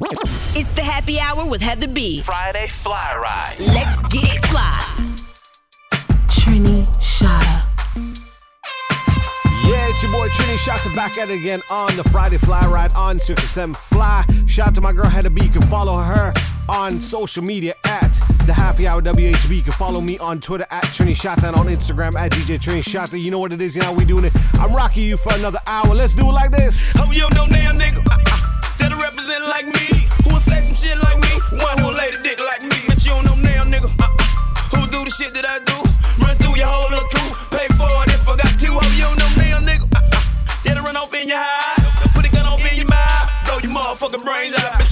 It's the happy hour with Heather B. Friday Fly Ride. Let's get fly. Friday Fly Ride. Let's get fly. Trini Shada. Yeah, it's your boy Trini Shata back at it again on the Friday Fly Ride on Circus 7 Fly. Shout out to my girl Heather B. You can follow her on social media at the Happy Hour WHB. You can follow me on Twitter at Trini Shata and on Instagram at DJ Trini Shata. You know what it is, you know how we doing it. I'm rocking you for another hour. Let's do it like this. Oh, yo, no damn nigga. That'll represent like me. Who'll say some shit like me? One who'll lay the dick like me. Bitch, you don't know damn nigga. Uh, who do the shit that I do? Run through your whole little two. Pay for it if I got to. Oh, you don't know damn nigga. Uh, uh, that'll run off in your eyes. Put a gun off in your mouth. Blow your motherfucking brains out.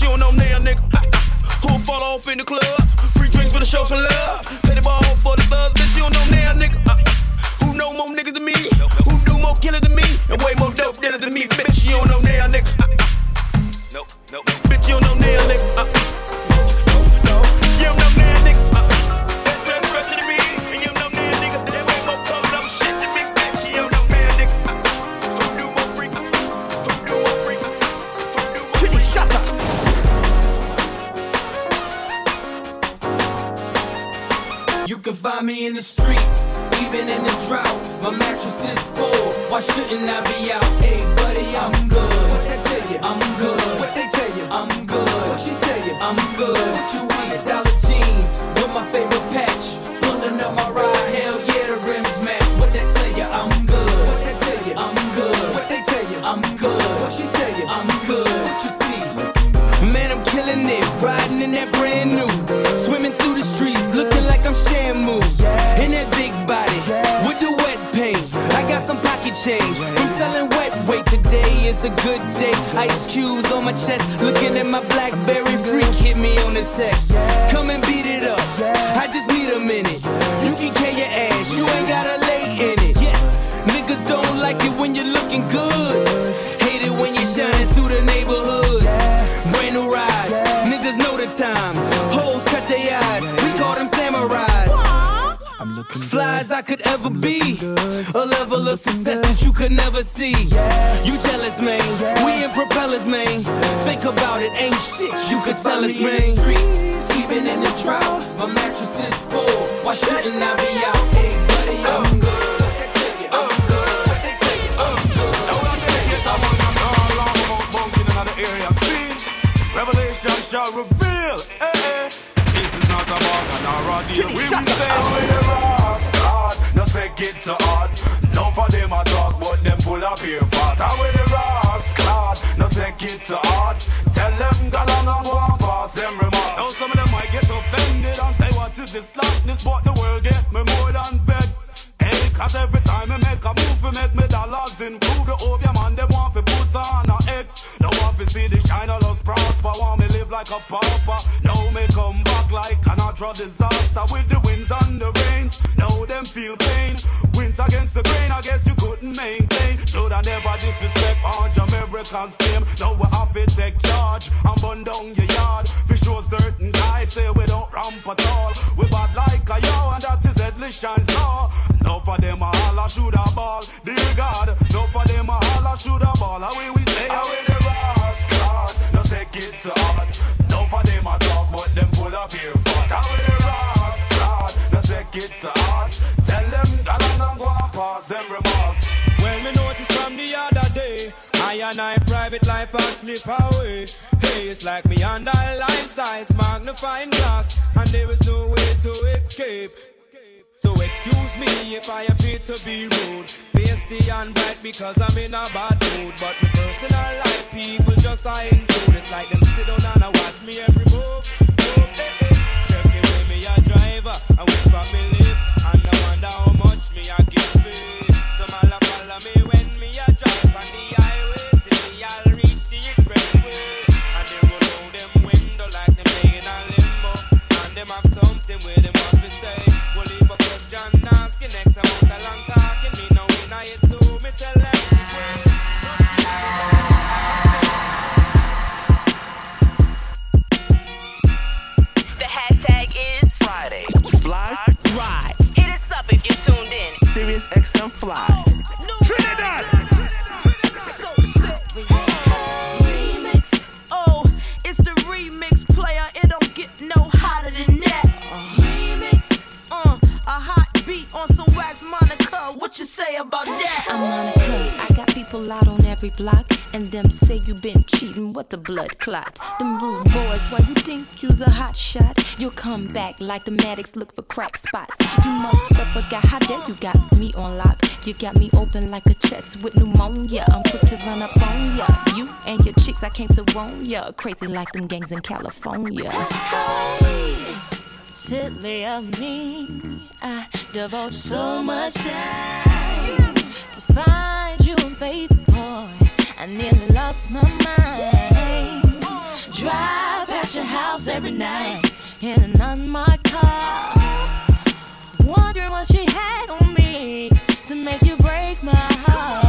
Change from selling wet weight. Today is a good day. Ice cubes on my chest, looking at my Blackberry freak. Hit me on the text. Come and beat it up. I just need a minute. You can carry your ass, you ain't gotta lay in it. Yes, niggas don't like it when you're looking good. Fly as I could ever be. A level of success that you could never see. You jealous, man. We in propellers, man. Think about it, ain't shit you could tell us, man. In the streets, even in the drought, my mattress is full. Why shouldn't I be out? Hey, buddy, I'm good. What they tell you? I'm good. What they tell you? I'm good. What she tell you? I'm Revelation shall reveal. Eh, eh. This is not a bargain or a deal. Jimmy, We shut will up. say we the rascal. No take it to heart. No for them a talk, but them pull up here fat. I will the rascal. No take it to heart. Tell them go along and and pass them remarks. Now some of them might get offended and say what is this slackness, but the world get me more than vexed. Hey, cause every time I make a move, we make me dollars include the opium man, them want to put on a X. No want to see the shine of us prosper, want me live like a pauper. Natural disaster with the winds and the rains. Now them feel pain. Winds against the grain, I guess you couldn't maintain. Should I never disrespect all Americans' fame? Now we have to take charge and burn down your yard. For sure certain guys say we don't ramp at all. We bad like a yo, and that is Edley Shine Star. No for them a holla shoot a ball. Dear God, no for them a holla shoot a ball. Away we say, away the rascal. No take it to heart. Private life has slip away. Hey, it's like me under a life size magnifying glass, and there is no way to escape. So excuse me if I appear to be rude. The and bright because I'm in a bad mood. But my personal life, people just are into It's like them sit down and I watch me every move. move. Checking with me a driver, and which part me live. And I wonder how much me I give. Some all a follow me when me a drive on the Sirius XM Fly. Trinidad! Oh, it's the remix player. It don't get no hotter than that. Remix. Uh, a hot beat on some wax Monica. What you say about that? I'm Monica. I got people out on every block and them say you been cheating, what the blood clot? Them rude boys, why you think you's a hot shot? You'll come back like the Maddox look for crack spots. You must have forgot how dare you got me on lock. You got me open like a chest with pneumonia. I'm quick to run up on ya. You and your chicks, I came to warn ya. Crazy like them gangs in California. Hey, silly of me, I devote so much time to find you, baby. I nearly lost my mind. Drive at your house every night in an unmarked car. Wondering what she had on me to make you break my heart.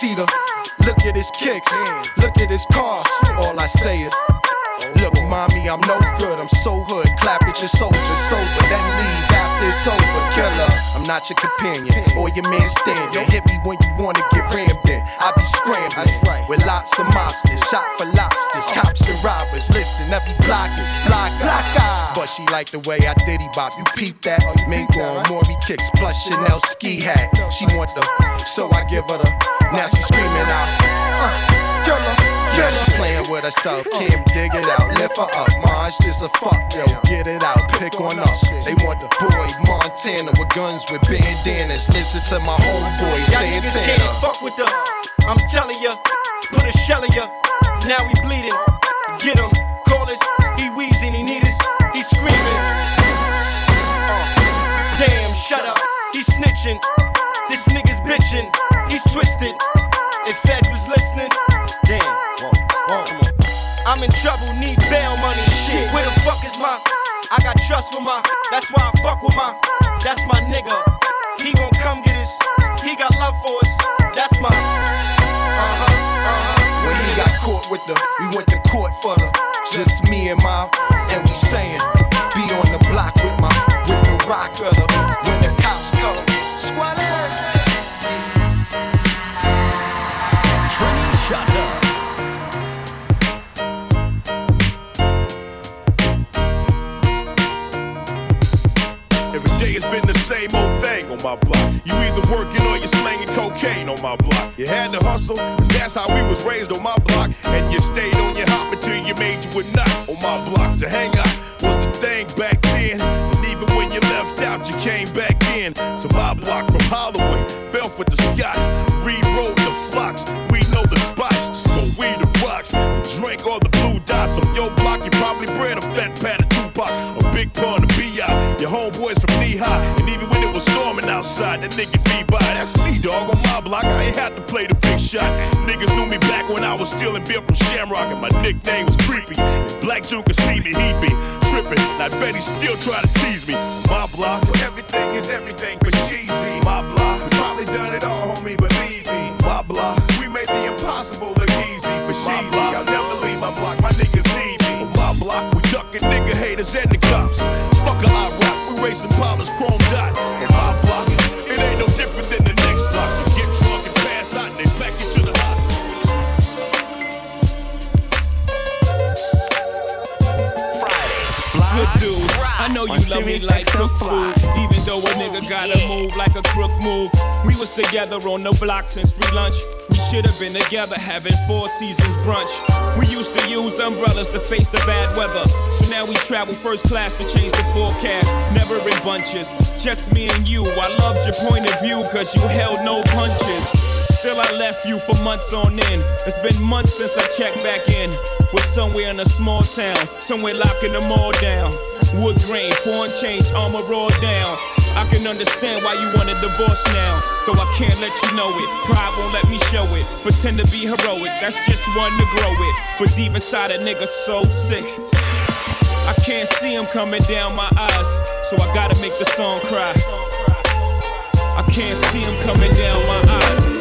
The. Look at his kicks, look at his car. All I say is, mommy, I'm no good. I'm so hood. Clap at your soldiers, sober, then leave after it's over. Killer, I'm not your companion or your man standing. Hit me when you wanna get rammed in. I be scrambling with lots of mobsters, shot for lobsters, cops and robbers. Listen, every block is block, block. But she like the way I diddy bop. You peep that? Mingo on Maury kicks plus Chanel ski hat. She want the, so I give her the. Now she screaming out, uh, killer. Yeah, with herself, can't dig it out. Lift her up, Maj, just a fuck, yo. Get it out, pick one up. They want the boy Montana with guns with bandanas. Listen to my homeboy Y'all niggas can't fuck with the I'm telling ya, put a shell in ya. Now we bleeding. Get him, call us. He wheezing, he need us. He screaming. Uh, damn, shut up. He snitching. This nigga's bitching. He's twisted. If Fed was listening. I'm in trouble, need bail money. Shit, where the fuck is my? I got trust for my. That's why I fuck with my. That's my nigga. He gon' come get us. He got love for us. That's my. Uh-huh, uh-huh. When he got caught with the, we went to court for the, just me and my, and we saying, be on the block with my, with the rock of the on my block. You either working or you slanging cocaine on my block. You had to hustle, cause that's how we was raised on my block. And you stayed on your hop until you made you a nut on my block. To hang out was the thing back then. And even when you left out, you came back in. To my block from Holloway, Belford to Scott, Reed Road to Fox. We know the spots, so we the rocks. The drink or the blue dots on your block. You probably bred a fat pat of Tupac, a big pun be out. Your homeboys from knee high, that nigga be by. That's me, dog, on my block. I ain't had to play the big shot. Niggas knew me back when I was stealing beer from Shamrock, and my nickname was Creepy. If Black June could see me, he'd be tripping. I bet he still try to tease me. My block, everything is everything for cheesy. My block, we probably done it all, homie, believe me. My block, we made the impossible look easy for cheesy. I'll never leave my block, my niggas need me. On my block, we ducking nigga haters and the cops. Fuck a I rock, we racing pilots, chrome dot. Love me like cook food. Even though a nigga gotta move like a crook move. We was together on the block since free lunch. We should have been together having four seasons brunch. We used to use umbrellas to face the bad weather. So now we travel first class to change the forecast. Never in bunches, just me and you. I loved your point of view cause you held no punches. Still, I left you for months on end. It's been months since I checked back in. Was somewhere in a small town, somewhere locking them all down. Wood grain, foreign change, armor roll down. I can understand why you want a divorce now. Though I can't let you know it. Pride won't let me show it. Pretend to be heroic, that's just one to grow it. But deep inside a nigga so sick. I can't see him coming down my eyes, so I gotta make the song cry. I can't see him coming down my eyes,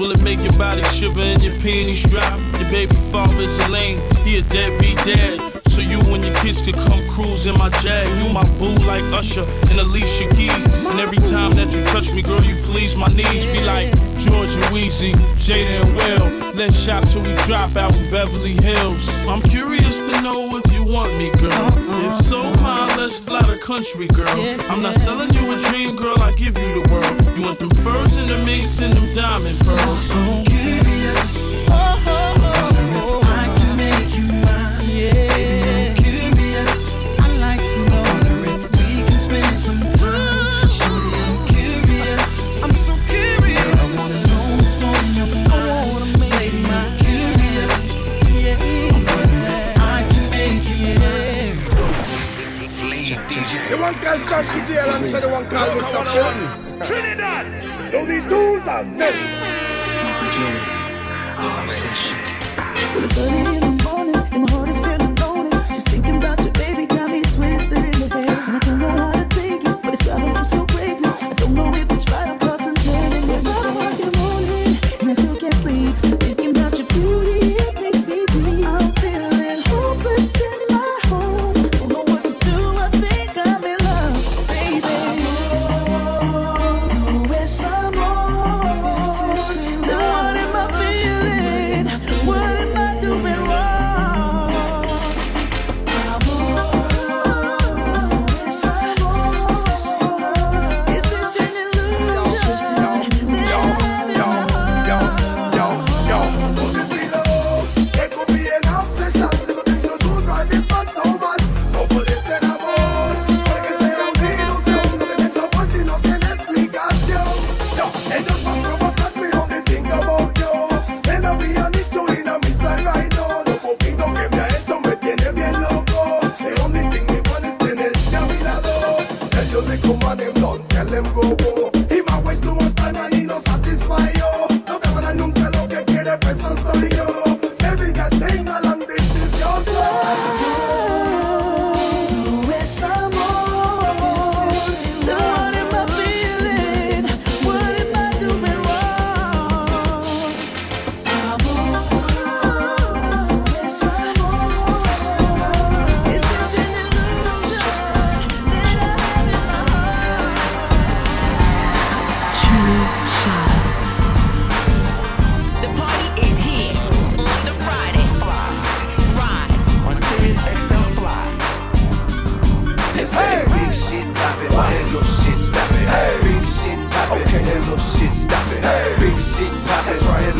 Will it make your body shiver and your panties drop? Your baby father's a lame, he a deadbeat dad. So you and your kids could come cruise in my jag. You my boo like Usher and Alicia Keys. And every time that you touch me, girl, you please my knees. Be like George and Weezy, Jada and Will. Let's shop till we drop out in Beverly Hills. I'm curious to know if you want me, girl. If so, ma, let's fly the country, girl. I'm not selling you a dream, girl. I give you the world. You want them furs and the minks and them diamond pearls. I'm The one called John DJ alongside the one called Mr. Phillips. Trinidad! Yo, these dudes are men. Well, it's early in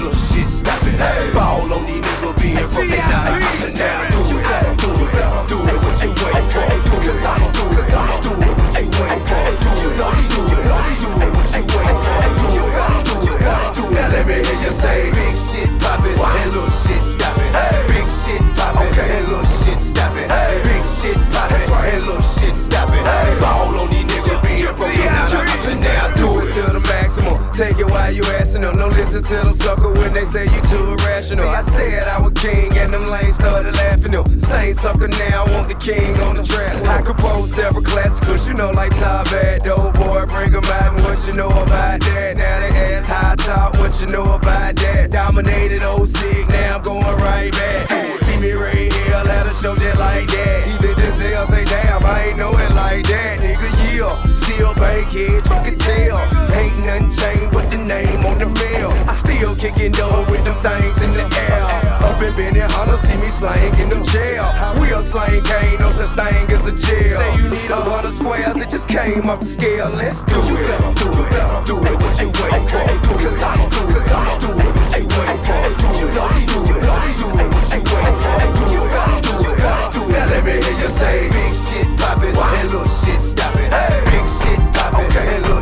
little shit, stop it. Hey. Ball on these niggas being from they nine. So now do it, do it, do it what you waiting for. Do it, don't do it, do it what you waiting for. Do it, do it, do it, do it what you waiting for. Do it, do it, do it. Let me hear you say, big shit popping, and little shit stopping. Big shit popping, and little shit stopping. Big shit popping, and little shit stopping. Ball on these niggas being from they nine. So now do it to the maximum. Take it while you at them. Don't listen to them sucker when they say you too irrational. I said I was king and them lanes started laughing. Them same sucker now I want the king on the track. I compose several classicals, you know, like Top Bad, Dope Boy, bring 'em out and what you know about that. Now they ask high top, what you know about that. Dominated old sick, now I'm going right back. See me right here, let her show just like that. Even Denzel say, damn, I ain't know it like that. Nigga, yeah, still bankhead, you can tell. Ain't nothing changed but the name on the mail. I still kicking dough with them things in the air. Up in Benny Hunter, see me slang in them jail. We are slang, ain't no such thing as a jail. Say you need a hundred squares, it just came off the scale. Let's do it. Do it, do it, what you waiting for? Cause I'ma do it, I'ma do it, what you waiting for? You know you do it, do it, what you waiting for? Do it, do it, do it. Now let me hear you say, big shit poppin' and little shit stoppin'. Big shit poppin' and little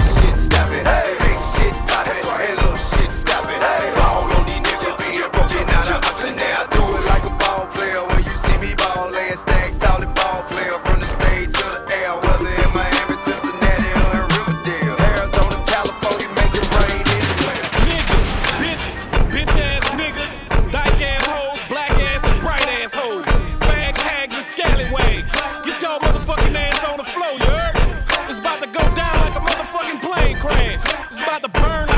ass on the floor, you heard? It's about to go down like a motherfucking plane crash. It's about to burn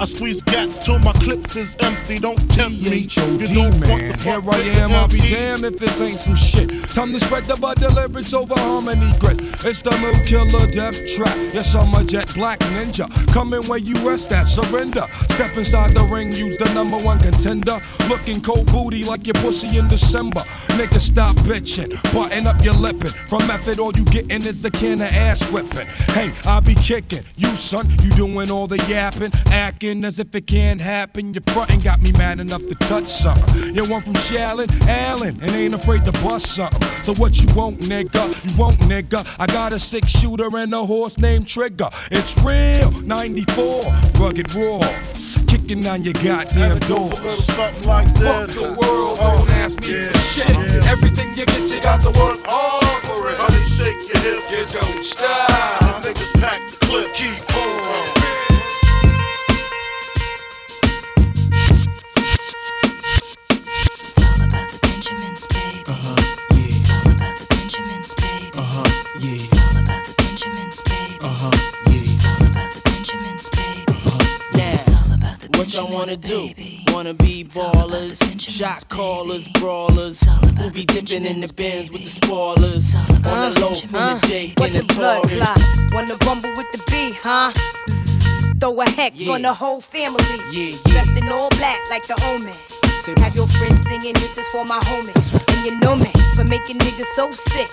I squeeze gats till my clips is empty. Don't tempt me. You don't want the Here I am, I'll be damned if this ain't some shit. Time to spread the butter lyrics over harmony grit. It's the mood killer death trap. Yes, I'm a jet black ninja. Coming where you rest at, surrender. Step inside the ring, use the number one contender. Looking cold booty like your pussy in December. Nigga, stop bitching. Button up your lippin'. From method, all you gettin' is the can of ass whipping. Hey, I be kicking. You, son, you doing all the yapping. Acting as if it can't happen. Your frontin' got me mad enough to touch something. You one from Shallon, Allen, and ain't afraid to bust something. So what you want, nigga? You want, nigga? I got a six shooter and a horse named Trigger. It's real, 94, rugged raw. Kicking on your goddamn doors. Something like Fuck this. the world, don't oh, ask me for shit. Everything you get, you got to work hard for it. Honey, shake your hips. You don't stop. Niggas pack the clip. Keep on. What y'all wanna do? wanna be ballers, shot callers, brawlers, who be dipping in the bins with the spoilers. On the low from Uh, the Jake and the Taurus. Wanna rumble with the B, huh? Throw a hex Yeah. on the whole family. Yeah, Dressed in all black like the omen. Have your friends singing, this is for my homies. And you know me for making niggas so sick.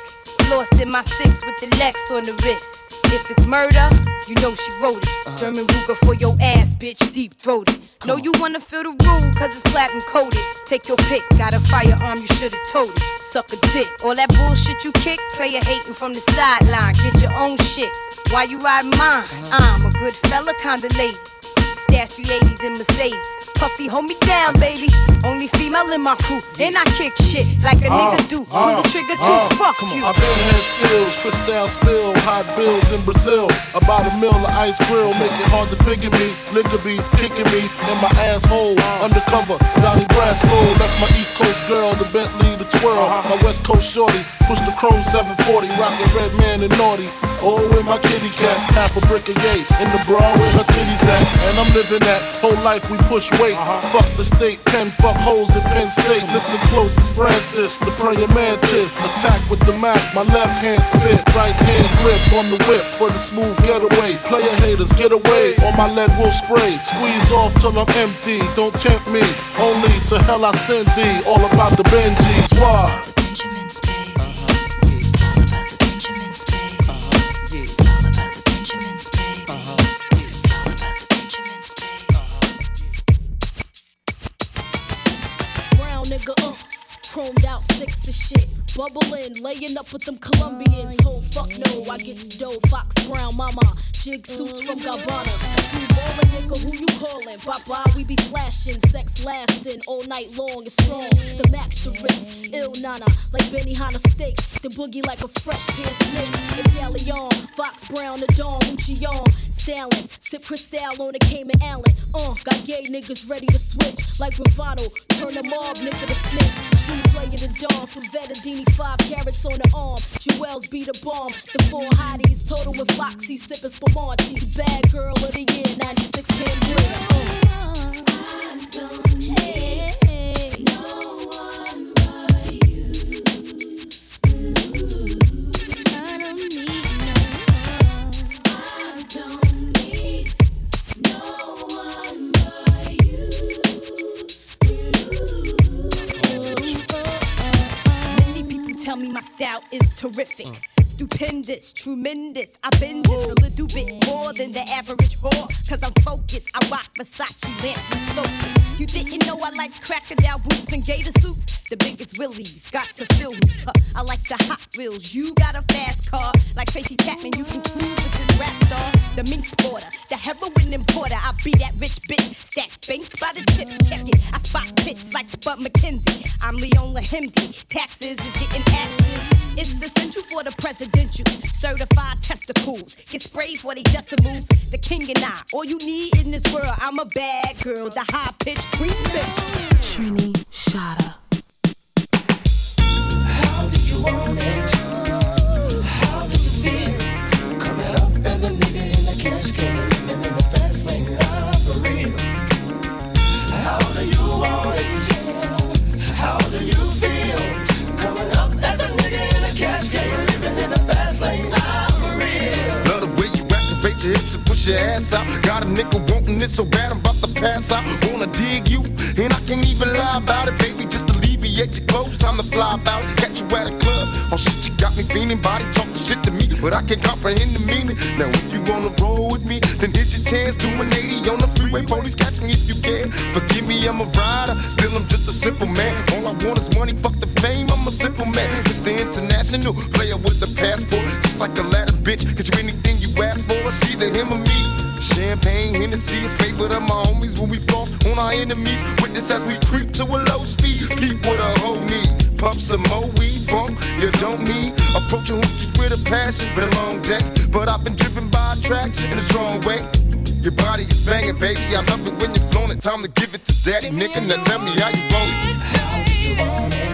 Lost in my six with the Lex on the wrist. If it's murder, you know she wrote it. Uh-huh. German Ruger for your ass, bitch, deep throated. Know you wanna feel the rule, cause it's platinum coated. Take your pick, got a firearm, you should've told it. Suck a dick. All that bullshit you kick, player hating from the sideline. Get your own shit. Why you riding mine? I'm a good fella, kinda lady. Stash 380s in Mercedes. Puffy, hold me down, baby. Only female in my crew. And I kick shit like a uh, nigga do. Uh, Pull the trigger too. uh, Fuck you. I've been had skills, crystal spill, hot bills in Brazil. About a mill of ice grill, make it hard to figure me. Nigga be kicking me in my asshole. Undercover, Donnie Brasco. That's my East Coast girl, the Bentley, the twirl. Uh-huh. My West Coast shorty, push the chrome 740, rock rockin' red man and naughty. Oh, with my kitty cat, half a brick of yay. In the bra where her titties at. And I'm living that whole life we push weight. Uh-huh. Fuck the state, pen, fuck hoes in Penn State. Listen close, it's Francis, the praying mantis. Attack with the Mac, my left hand spit, right hand grip on the whip for the smooth getaway. Player haters, get away, or my lead will spray. Squeeze off till I'm empty, don't tempt me. Only to hell I send thee, all about the Benjis. Why? Brown nigga, uh, chromed out six of shit. Bubbling, laying up with them Colombians. Oh, fuck no, I get dough, Fox Brown, mama. Jig suits from Gabbana. You ballin', nigga, who you callin'? Bye we be flashing, sex lasting all night long. It's strong. The max to risk, ill nana, like Benihana steak. The boogie like a fresh pair of snakes. Italian, Fox Brown, the Dawn, Lucion. Stalin, sip Cristal on the Cayman Allen. Uh, got gay niggas ready to switch. Like bravado, turn the mob, nigga to snitch. True player the dawn from Vettadini, five carats on the arm. Jewels beat a bomb. The four hotties, total with Foxy, sipping Spumante. Bad girl of the year, 96 Pandora. Uh. Hey, hey. Style is terrific. Mm. Stupendous, tremendous. I've been just a little bit more than the average whore. Cause I'm focused. I rock Versace lamps and sofas. You didn't know I like crocodile boots and gator suits? The biggest willies got to fill me. Huh, I like the hot wheels. You got a fast car. Like Tracy Chapman, you can cruise with this rap star. The mink sporter, the heroin importer. I be that rich bitch. Stack banks by the chips. Check it. I spot pits like Spud McKenzie. I'm Leon Lahimsey. Taxes is getting taxes. It's essential for the presidential. Certified testicles. Get sprayed for they decimals. The king and I. All you need in this world. I'm a bad girl. The high pitched queen bitch. Trini Shada. How did you want it? How did you feel? Coming up as a nigga in the cash game, living in the fast lane, for real. How do you want it? Push your ass out. Got a nigga wanting it so bad I'm about to pass out. Wanna dig you, and I can't even lie about it, baby. Just alleviate your clothes, time to fly about. Catch you at a club. Oh shit, you got me feeling body talking shit to me, but I can't comprehend the meaning. Now if you wanna roll with me, then here's your chance. Do an 80 on the freeway. Police catch me if you can. Forgive me, I'm a rider. Still, I'm just a simple man. All I want is money, fuck the fame. I'm a simple man. Mr. International, player with the passport. Like a ladder, bitch. Get you anything you ask for. It's either him or me. Champagne, Hennessy, a favorite of my homies when we floss on our enemies. Witness as we creep to a low speed. Peep what a hoe need. Pump some more weed, bump. You don't need approaching hoochies with a passion. Been a long day, but I've been driven by attraction in a strong way. Your body is banging, baby. I love it when you're flown it. Time to give it to daddy, nigga. Now tell me how you want it. How you want it?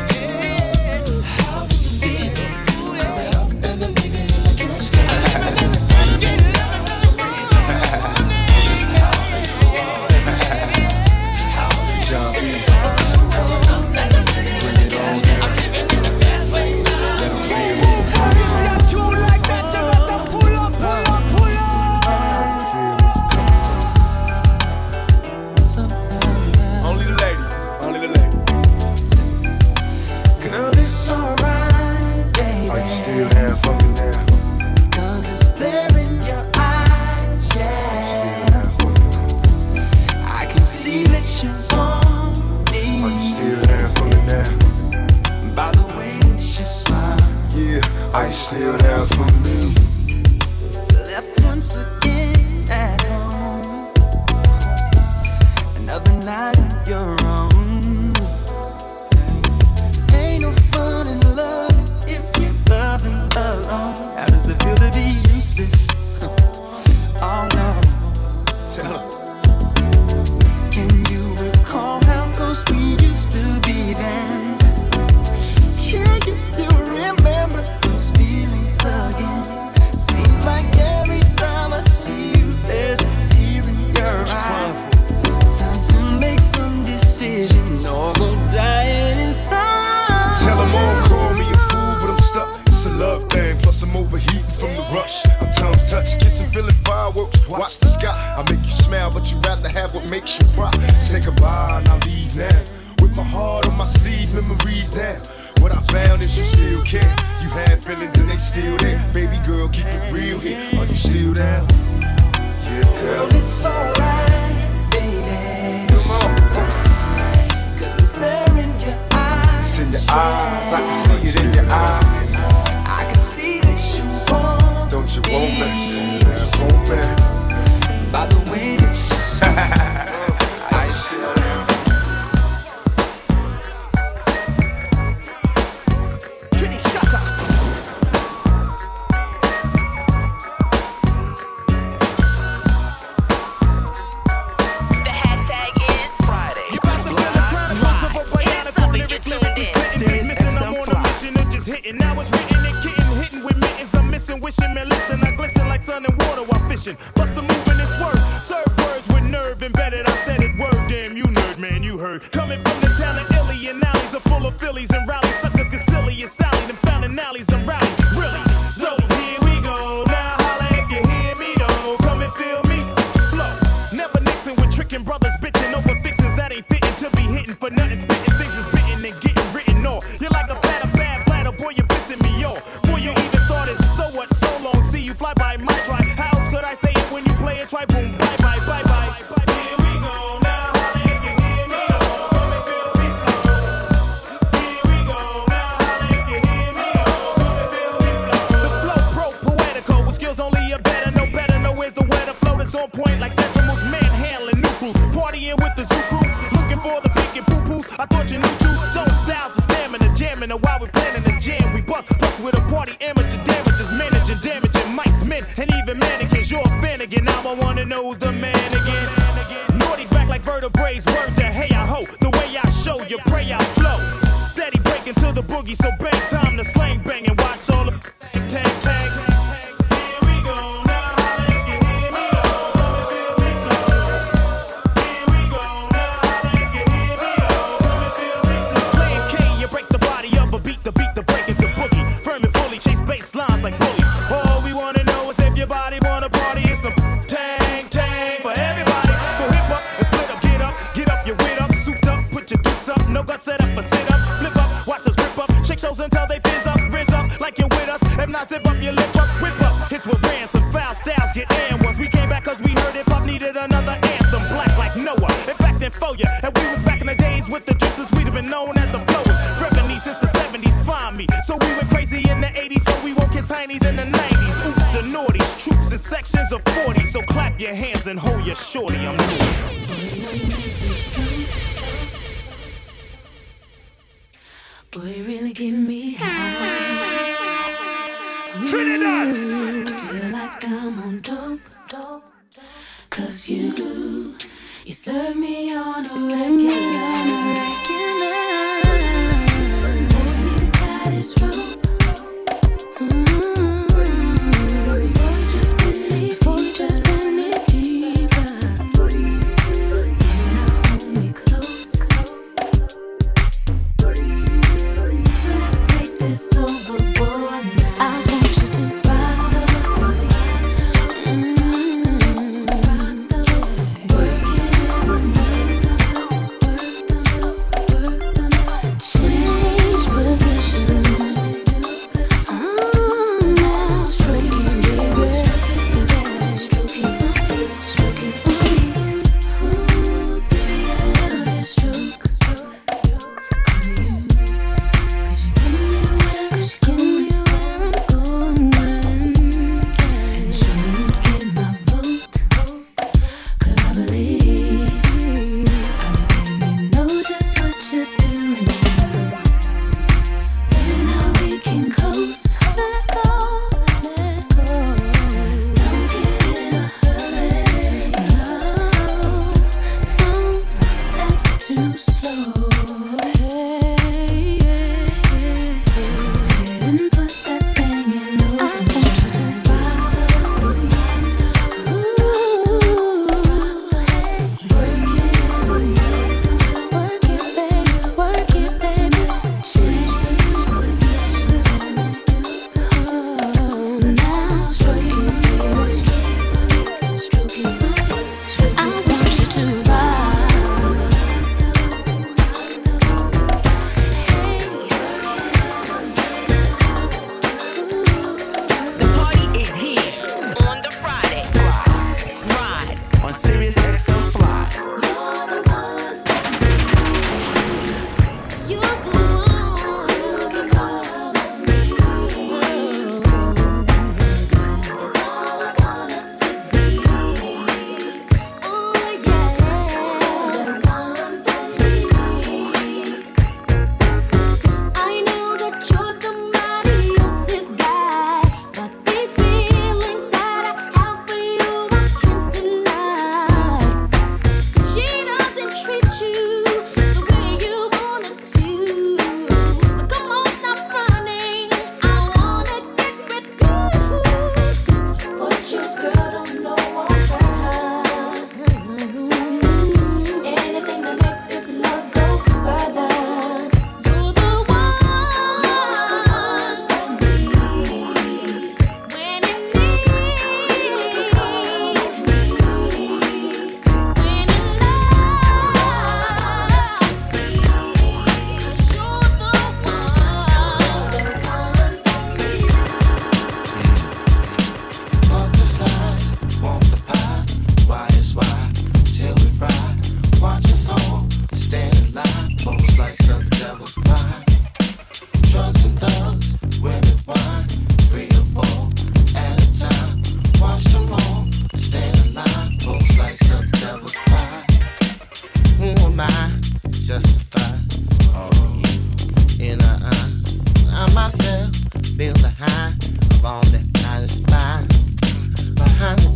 You, you serve me on a regular.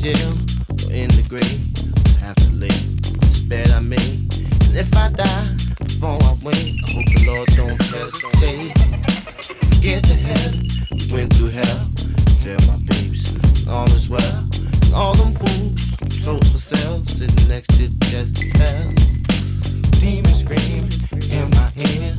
Jail or in the grave. I have to live. It's bad I made. And if I die before I wake, I hope the Lord don't hesitate. Get to heaven, went through hell. Tell my babes all is well. And all them fools for sale, sitting next to hell. Demons screaming in my ear,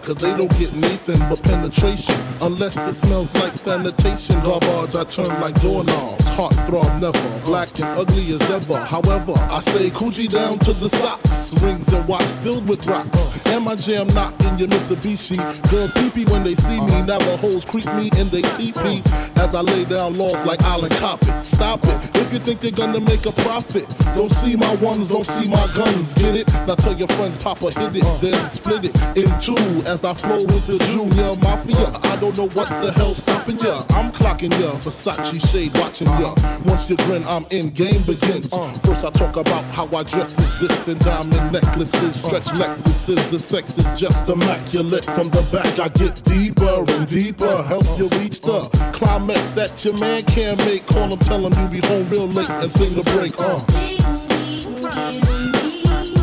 cause they don't get Nathan but penetration. Unless it smells like sanitation. Garbage, I turn like doorknobs. Heart throb never, black and ugly as ever. However, I stay Coogi down to the socks. Rings and watch filled with rocks. And my jam knocking your Mitsubishi. Girls peepee when they see me. Navajos creep me in they teepee. As I lay down laws like Island Coppet. Stop it. If you think they're gonna make a profit, don't see my ones, don't see my guns. Get it? Now tell your friends, Papa hit it, then split it in two as I flow with the Junior Mafia. I don't know what the hell's stopping ya. I'm clocking ya, Versace shade watching ya. Once you grin, I'm in, game begins. First I talk about how I dress is this and diamond necklaces, stretch Lexuses. The sex is just immaculate. From the back I get deeper and deeper. Help you reach the climax that your man can't make. Call him, tell him you be home real late and sing the break. Uh.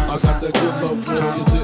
I got that good love, girl,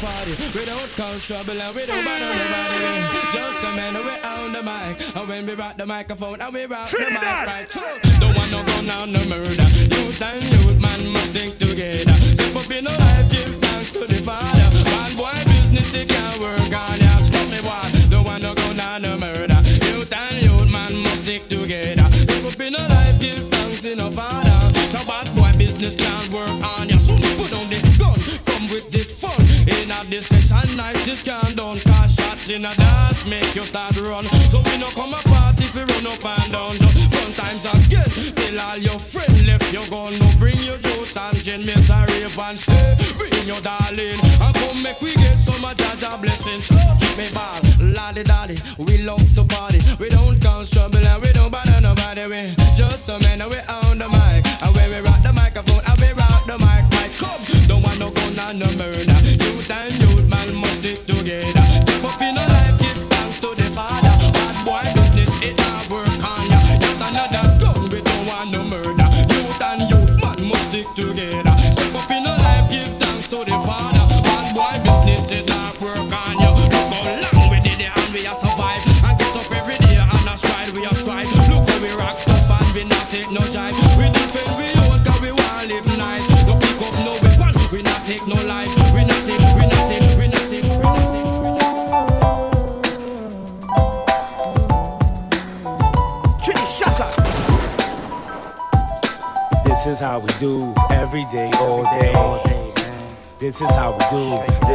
party, we don't cause trouble and we don't bother nobody. Just a man, we own the mic, and when we rock the microphone, and we rock the mic right. So, don't want no gun and no murder. Youth and youth, man must think together. Step up in the life, give thanks to the Father. Man, boy, business it can't work on ya. Stop me, boy. Don't want no gun and no murder. Youth and youth, man must stick together. Step up in the life, give thanks to the Father. So bad boy, business can't work on ya. So put on the gun, come with the fun. In a this session, nice, this can done. Cause shot in a dance, make you start run. So we no come apart if you run up and down. The fun times again, tell all your friends left you gone. No bring your juice and gin, miss a rave and stay. Bring your darling, and come make we get some of Jah Jah blessings. Oh, me ball, lolly dolly, we love to party. We don't cause trouble and we don't bother nobody. We just some men and we own the mic. And when we rock the microphone, and we rock the mic, right? Come, don't want no gun and no murder. Youth and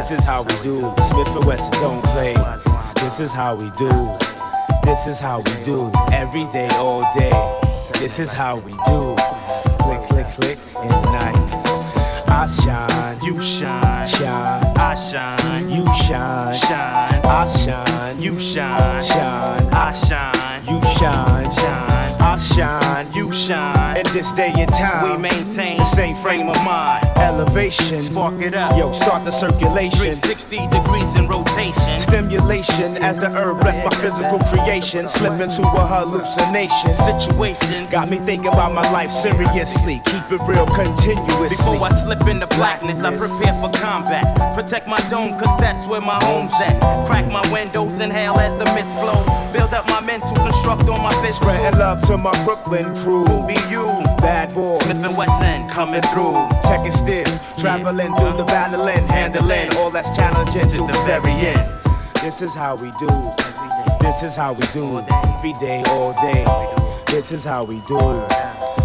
This is how we do. Smith and Wesson don't play. This is how we do. This is how we do every day, all day. This is how we do. Click, click, click in the night. I shine, you shine, shine. I shine, you shine, shine. I shine, you shine, shine. I shine, you shine, shine. I shine, you shine. In this day and time, we maintain the same frame of mind. Elevation, spark it up. Yo, start the circulation. 360 degrees in rotation. Stimulation as the herb bless my physical creation. Slip into a hallucination. Situations got me thinking about my life seriously. Keep it real continuously. Before I slip into blackness, I prepare for combat. Protect my dome, cause that's where my home's at. Crack my windows, inhale as the mist flows. Build up my mental, construct on my fist. Spreading love to my Brooklyn crew. Who be you? Bad boy. Smith and Wesson coming through. Checking stiff, traveling through the battling, handling all that's challenging to the very end. This is how we do. This is how we do. Every day, all day. This is how we do.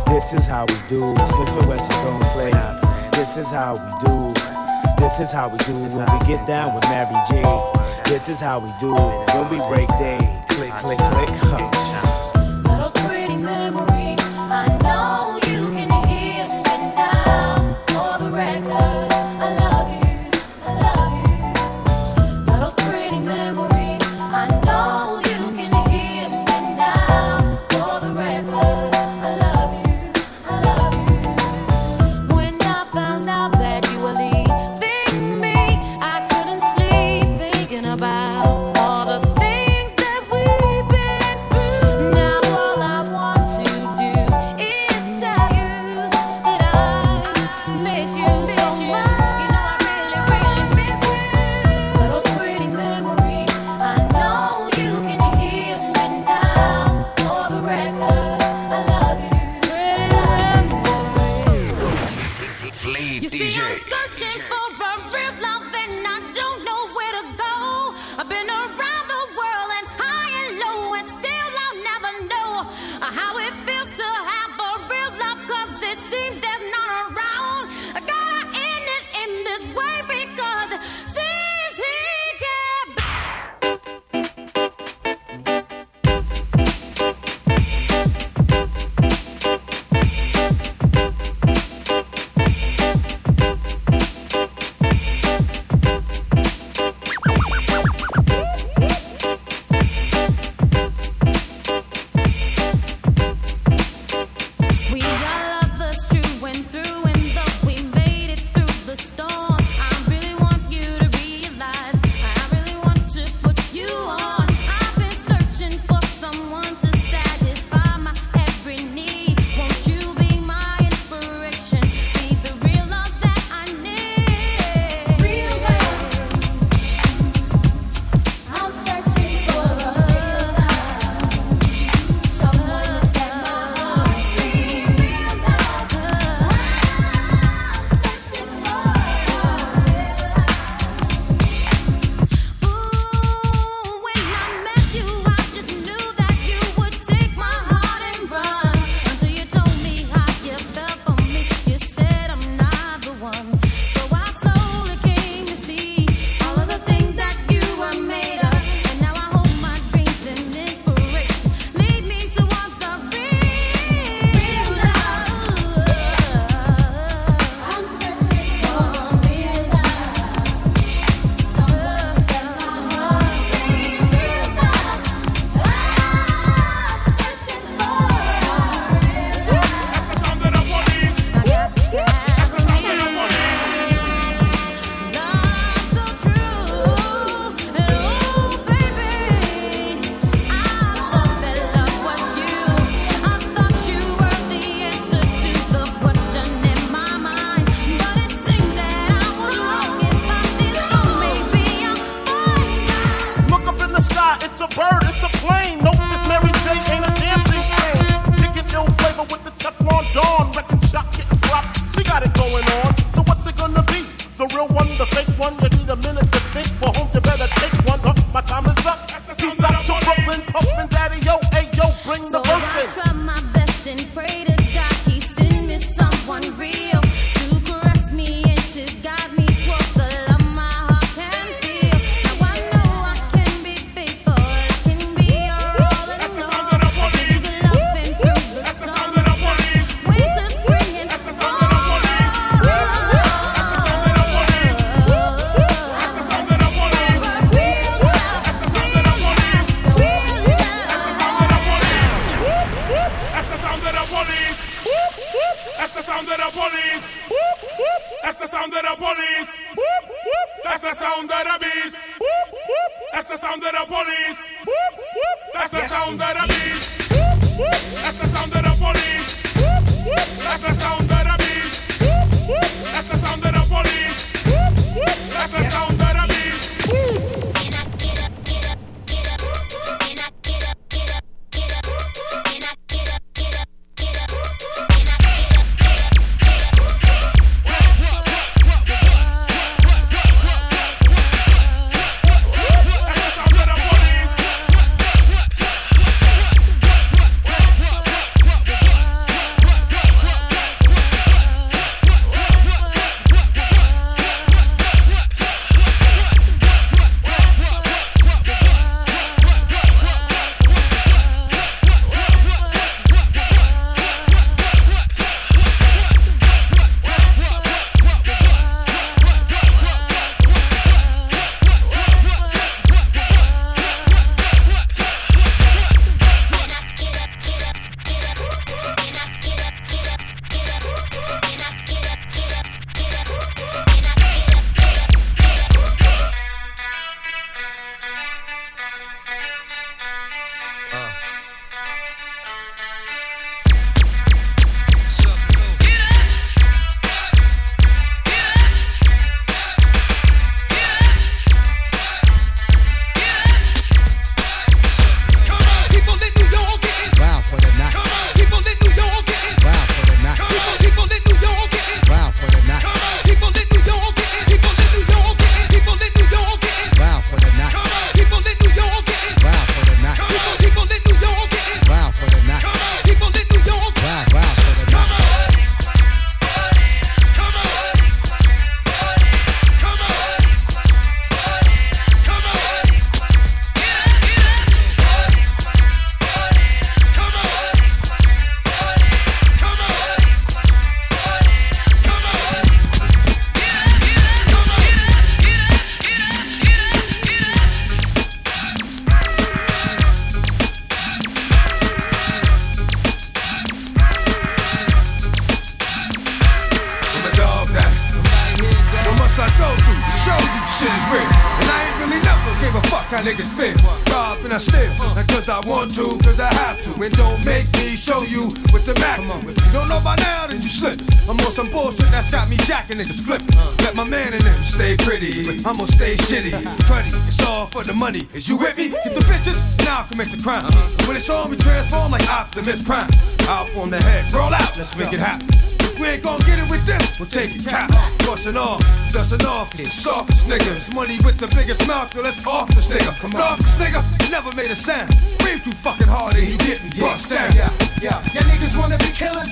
This is how we do. Smith and Wesson don't play. This is how we do. This is how we do when we get down with Mary J. This is how we do when we break day. Click, click, click. Huh.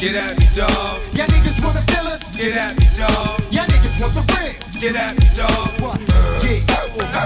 Get at me, dog. Y'all niggas wanna fill us. Get at me, dog. Y'all niggas want the real. Get at me, dog. Yeah.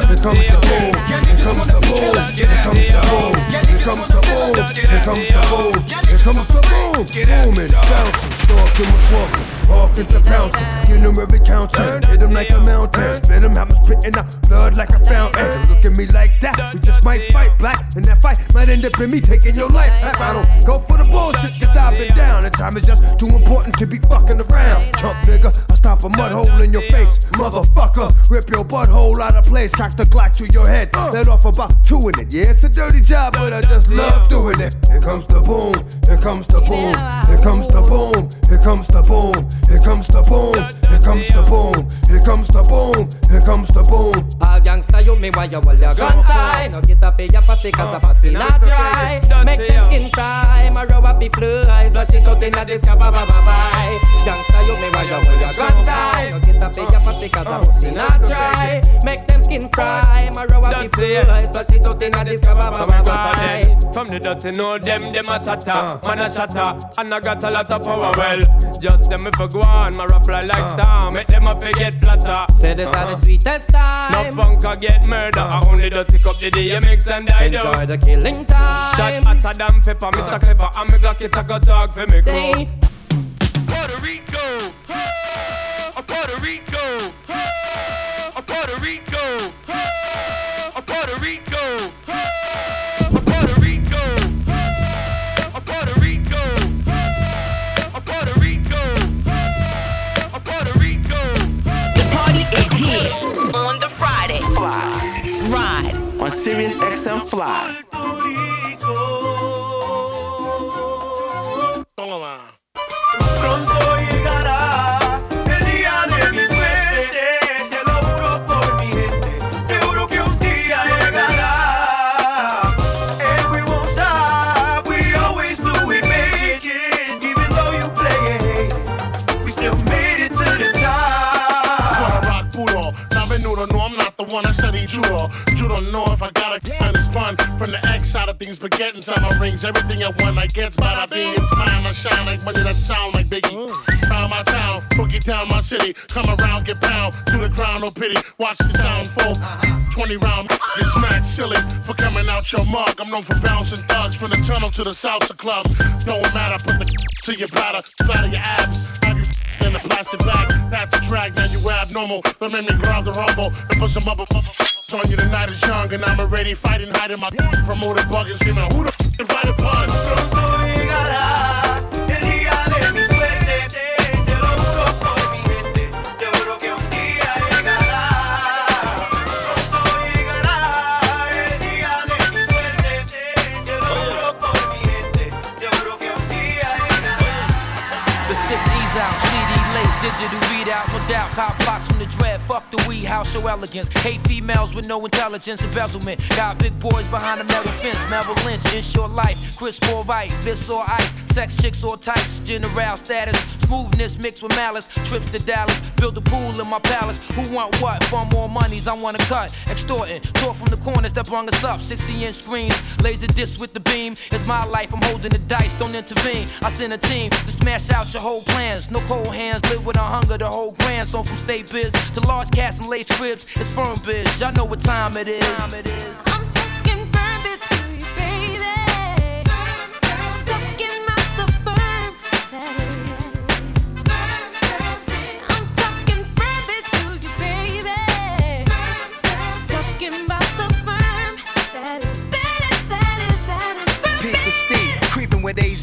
Here comes the boom. Here comes the boom. Here comes the boom. Here comes the boom. Here comes the boom. Here comes the boom. Booming, bouncing, stalking, was walking, off into pouncing. You know every counter, hit him like a mountain. Spit him, I'm spitting out blood like a fountain. Look at me like that, we just might fight black. And that fight might end up in me taking your life. I don't go for the bullshit, cause I've been down. And time is just too important to be fucking around. Chump nigga, I stop a mud hole in your face. Motherfucker, rip your butthole out of place. Cock the Glock to your head. Let off about two in it. Yeah, it's a dirty job, but I just love doing it. Here comes the boom, here comes the boom, here comes the boom, here comes the boom, here comes the boom, here comes the boom, here comes the boom, here comes the boom. All gangsta you me why you hold your gun tight? No get up in your pussy cause a pussy not dry Make them skin cry My row up the flies. Flush it out inna the sky bye bye bye. Bye Gangsta you me why you hold your gun tight? No get up in your pussy cause a pussy not dry Make them skin cry My row up the flies Flush it out inna the sky bye bye bye bye From the dirty know them, them a tata uh. Man a shatter, and I got a lot of power Well, just them if I go on My rough fly like uh. star Make them a forget flatter. Say this are the uh-huh. sweetest time. No punk a get murder. Uh. I only dirty cup the DMX and I do. Enjoy the killing time. Shot hotter than pepper Mr. Clever. And me Glock it a go talk for me crew Puerto Rico, a Puerto Rico, a Sirius XM Fly. Of but get inside my rings. Everything I want, I get bada bing. It's mine, I shine like money that sound like Biggie. Mm. Round my town, boogie down my city. Come around, get pound, do the crown, no pity. Watch the sound fall. Uh-huh. 20 round, get smacked silly for coming out your mug. I'm known for bouncing thugs from the tunnel to the salsa clubs. Don't matter, put the to your bladder, splatter your abs. In a plastic bag. That's a drag, now you abnormal. Don't make me grab the rumble and put some other on you. The night is young and I'm already fighting, hiding my promoter bugging, screaming, Who the f invited pun? Pronto llegará house, show elegance. Hate females with no intelligence, embezzlement. Got big boys behind a metal fence, Melvin Lynch, your life. Chris or right, this or ice, sex chicks or types, general status. Smoothness mixed with malice, trips to Dallas, build a pool in my palace. Who want what? For more monies, I wanna cut. Extorting, tore from the corners that brung us up. 60 inch screens, laser disc with the beam. It's my life, I'm holding the dice, don't intervene. I send a team to smash out your whole plans. No cold hands, live with a hunger, the whole grand. So from state biz to large cats and lace cribs, it's firm biz. Y'all know what time it is. Time it is.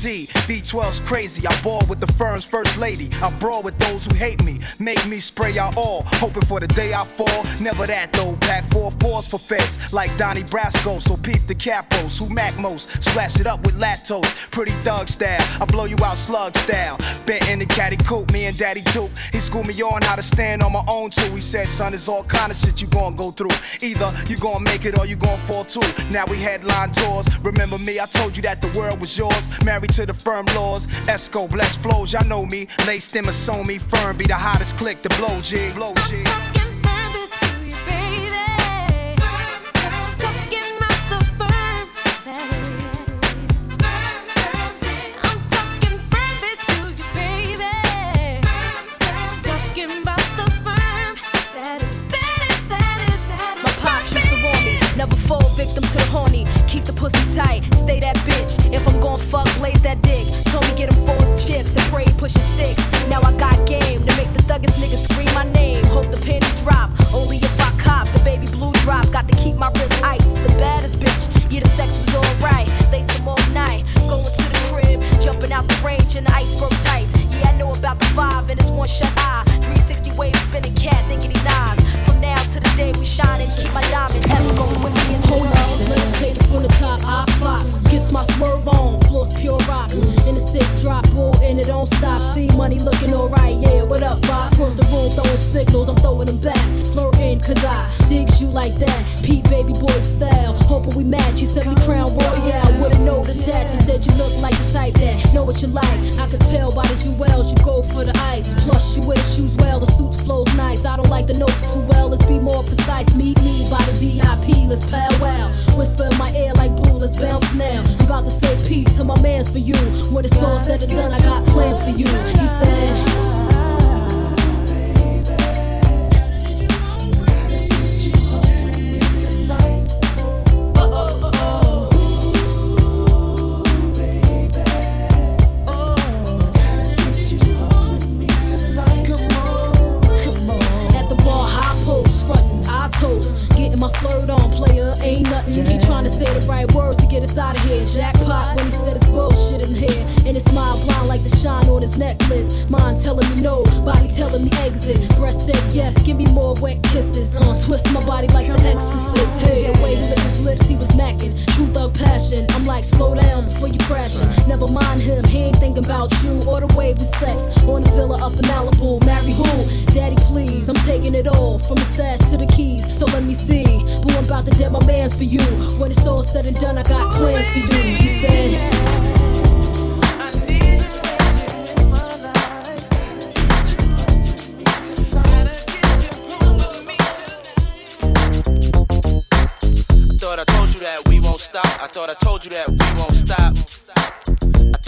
Creeping with AZ. V12's crazy. I ball with the firm's first lady. I brawl with those who hate me. Make me spray out all. Hoping for the day I fall. Never that though. Pack four fours for feds like Donnie Brasco. So peep the capos who mac most. Splash it up with lactose. Pretty thug style. I blow you out slug style. Bent in the caddy coupe. Me and Daddy Duke. He schooled me on how to stand on my own too. He said, son, it's all kind of shit you gon' go through. Either you gon' make it or you gon' fall too. Now we headline tours. Remember me? I told you that the world was yours. Married to the firm laws. Esco, blessed flows. Y'all know me. Laced them and sew me firm. Be the hottest click the blowg. I'm talking firmness to blow G. Blow G. My pops used to warn me, never fall victim to the horny. Keep the pussy tight, stay that bitch. If I'm gon' fuck, blaze that dick. Told me get him four chips and pray push a six. Now I got game to make the thuggest niggas scream my name. Hope the pennies drop, only if I cop the baby blue drop. Got to keep my wrist ice. The baddest bitch, yeah the sex is alright. Lace them all night, going to the crib, jumping out the range in the iceberg tights. Yeah I know about the five and it's one shut eye. Ah, 360 wave spinning cat thinking cause I digs you like that. Pete baby boy style, hoping we match. You sent me crown royale, wouldn't know the tat. You said you look like the type that know what you like. I could tell by the jewels you go for the ice. Plus you wear shoes well, the suit flows nice. I don't like the notes too well, let's be more precise. Meet me by the VIP, let's powwow. Whisper in my ear like blue, let's bounce now. I'm about to say peace to my mans for you. When it's all said and done, I got plans for you. He said.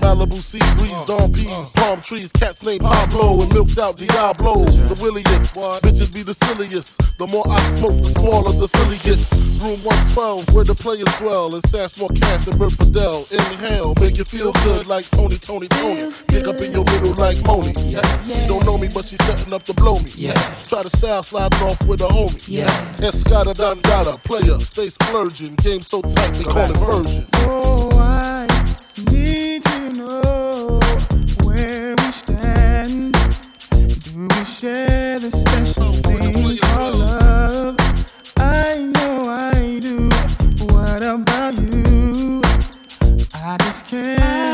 Malibu sea breeze, dawn peas, palm trees, cats named Pablo, and milked out Diablo. The williest, bitches be the silliest. The more I smoke, the smaller the Philly gets. Room 112, where the players dwell, and stash more cash than Bert Fidel. Inhale, make you feel good like Tony, Tony, Tony. Pick up in your middle like Moni. Yeah. She don't know me, but she's setting up to blow me. Yeah. Try to style sliding off with a homie. Yeah. Escada Dandada, player, stay splurging. Game so tight, they call it version. Oh, I need to where we stand. Do we share the special thing called love? I know I do. What about you? I just can't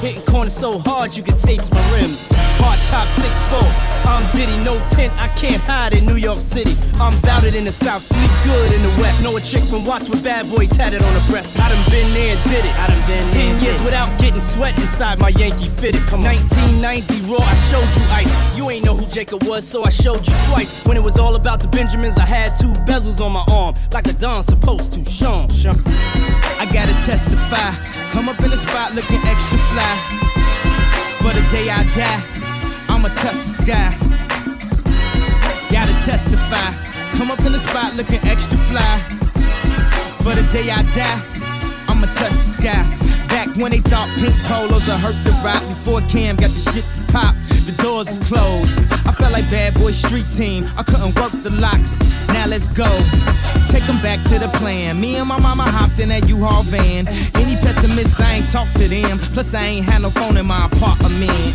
hitting corners so hard you can taste my rims. Hard top 6'4, I'm Diddy, no tent, I can't hide in New York City. I'm bout it in the South, sleep good in the West. Know a chick from Watts with bad boy tatted on her breast. I done been there and did it. I done been Ten years without getting sweat inside my Yankee fitted. come 1990 Raw, I showed you ice. You ain't know who Jacob was, so I showed you twice. When it was all about the Benjamins, I had two bezels on my arm, like a Don supposed to. Sean, Sean. I gotta testify. Come up in the spot looking extra fly. For the day I die, I'ma touch the sky. Gotta testify. Come up in the spot looking extra fly. For the day I die, I'ma touch the sky. Back when they thought pink polos would hurt the Roc. Cam got the shit to pop, the doors closed. I felt like bad boy street team. I couldn't work the locks. Now let's go. Take 'em back to the plan. Me and my mama hopped in that U-Haul van. Any pessimists, I ain't talk to them. Plus, I ain't had no phone in my apartment.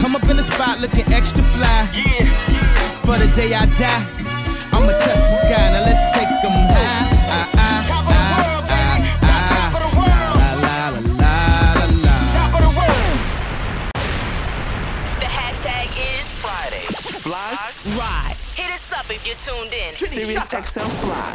Come up in the spot looking extra fly. Yeah. For the day I die, I'ma touch the sky. Now let's take 'em high. Ah, ah, ah, ah, ah. La, la, la, la, la, la. The world. The hashtag is Friday. Fly. Ride. Hit us up if you're tuned in. Sirius XM Fly.